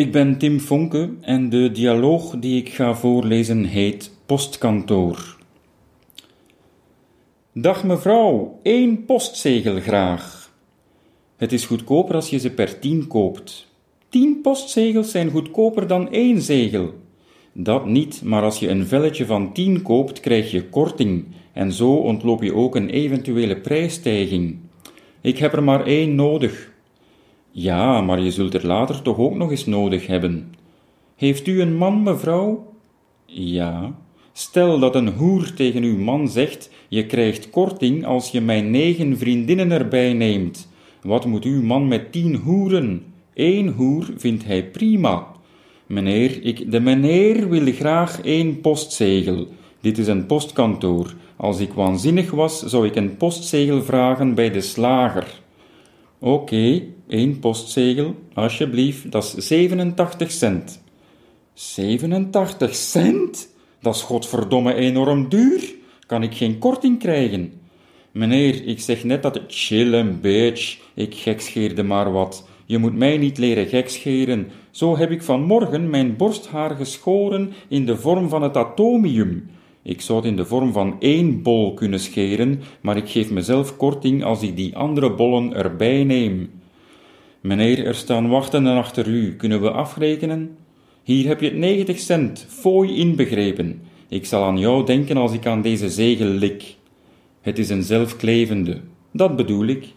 Ik ben Tim Fonke en de dialoog die ik ga voorlezen heet Postkantoor. Dag mevrouw, één postzegel graag. Het is goedkoper als je ze per tien koopt. Tien postzegels zijn goedkoper dan één zegel. Dat niet, maar als je een velletje van tien koopt, krijg je korting en zo ontloop je ook een eventuele prijsstijging. Ik heb er maar één nodig. Ja, maar je zult er later toch ook nog eens nodig hebben. Heeft u een man, mevrouw? Ja. Stel dat een hoer tegen uw man zegt: Je krijgt korting als je mijn negen vriendinnen erbij neemt. Wat moet uw man met tien hoeren? Eén hoer vindt hij prima. Meneer, ik, de meneer wil graag één postzegel. Dit is een postkantoor. Als ik waanzinnig was, zou ik een postzegel vragen bij de slager. Oké, één postzegel, alsjeblieft, dat is 87 cent. 87 cent? Dat is godverdomme enorm duur. Kan ik geen korting krijgen? Meneer, ik zeg net dat chill een beetje. Ik gekscheerde maar wat. Je moet mij niet leren gekscheren. Zo heb ik vanmorgen mijn borsthaar geschoren in de vorm van het atomium. Ik zou het in de vorm van één bol kunnen scheren, maar ik geef mezelf korting als ik die andere bollen erbij neem. Meneer, er staan wachtenden achter u. Kunnen we afrekenen? Hier heb je het 90 cent, fooi inbegrepen. Ik zal aan jou denken als ik aan deze zegel lik. Het is een zelfklevende. Dat bedoel ik.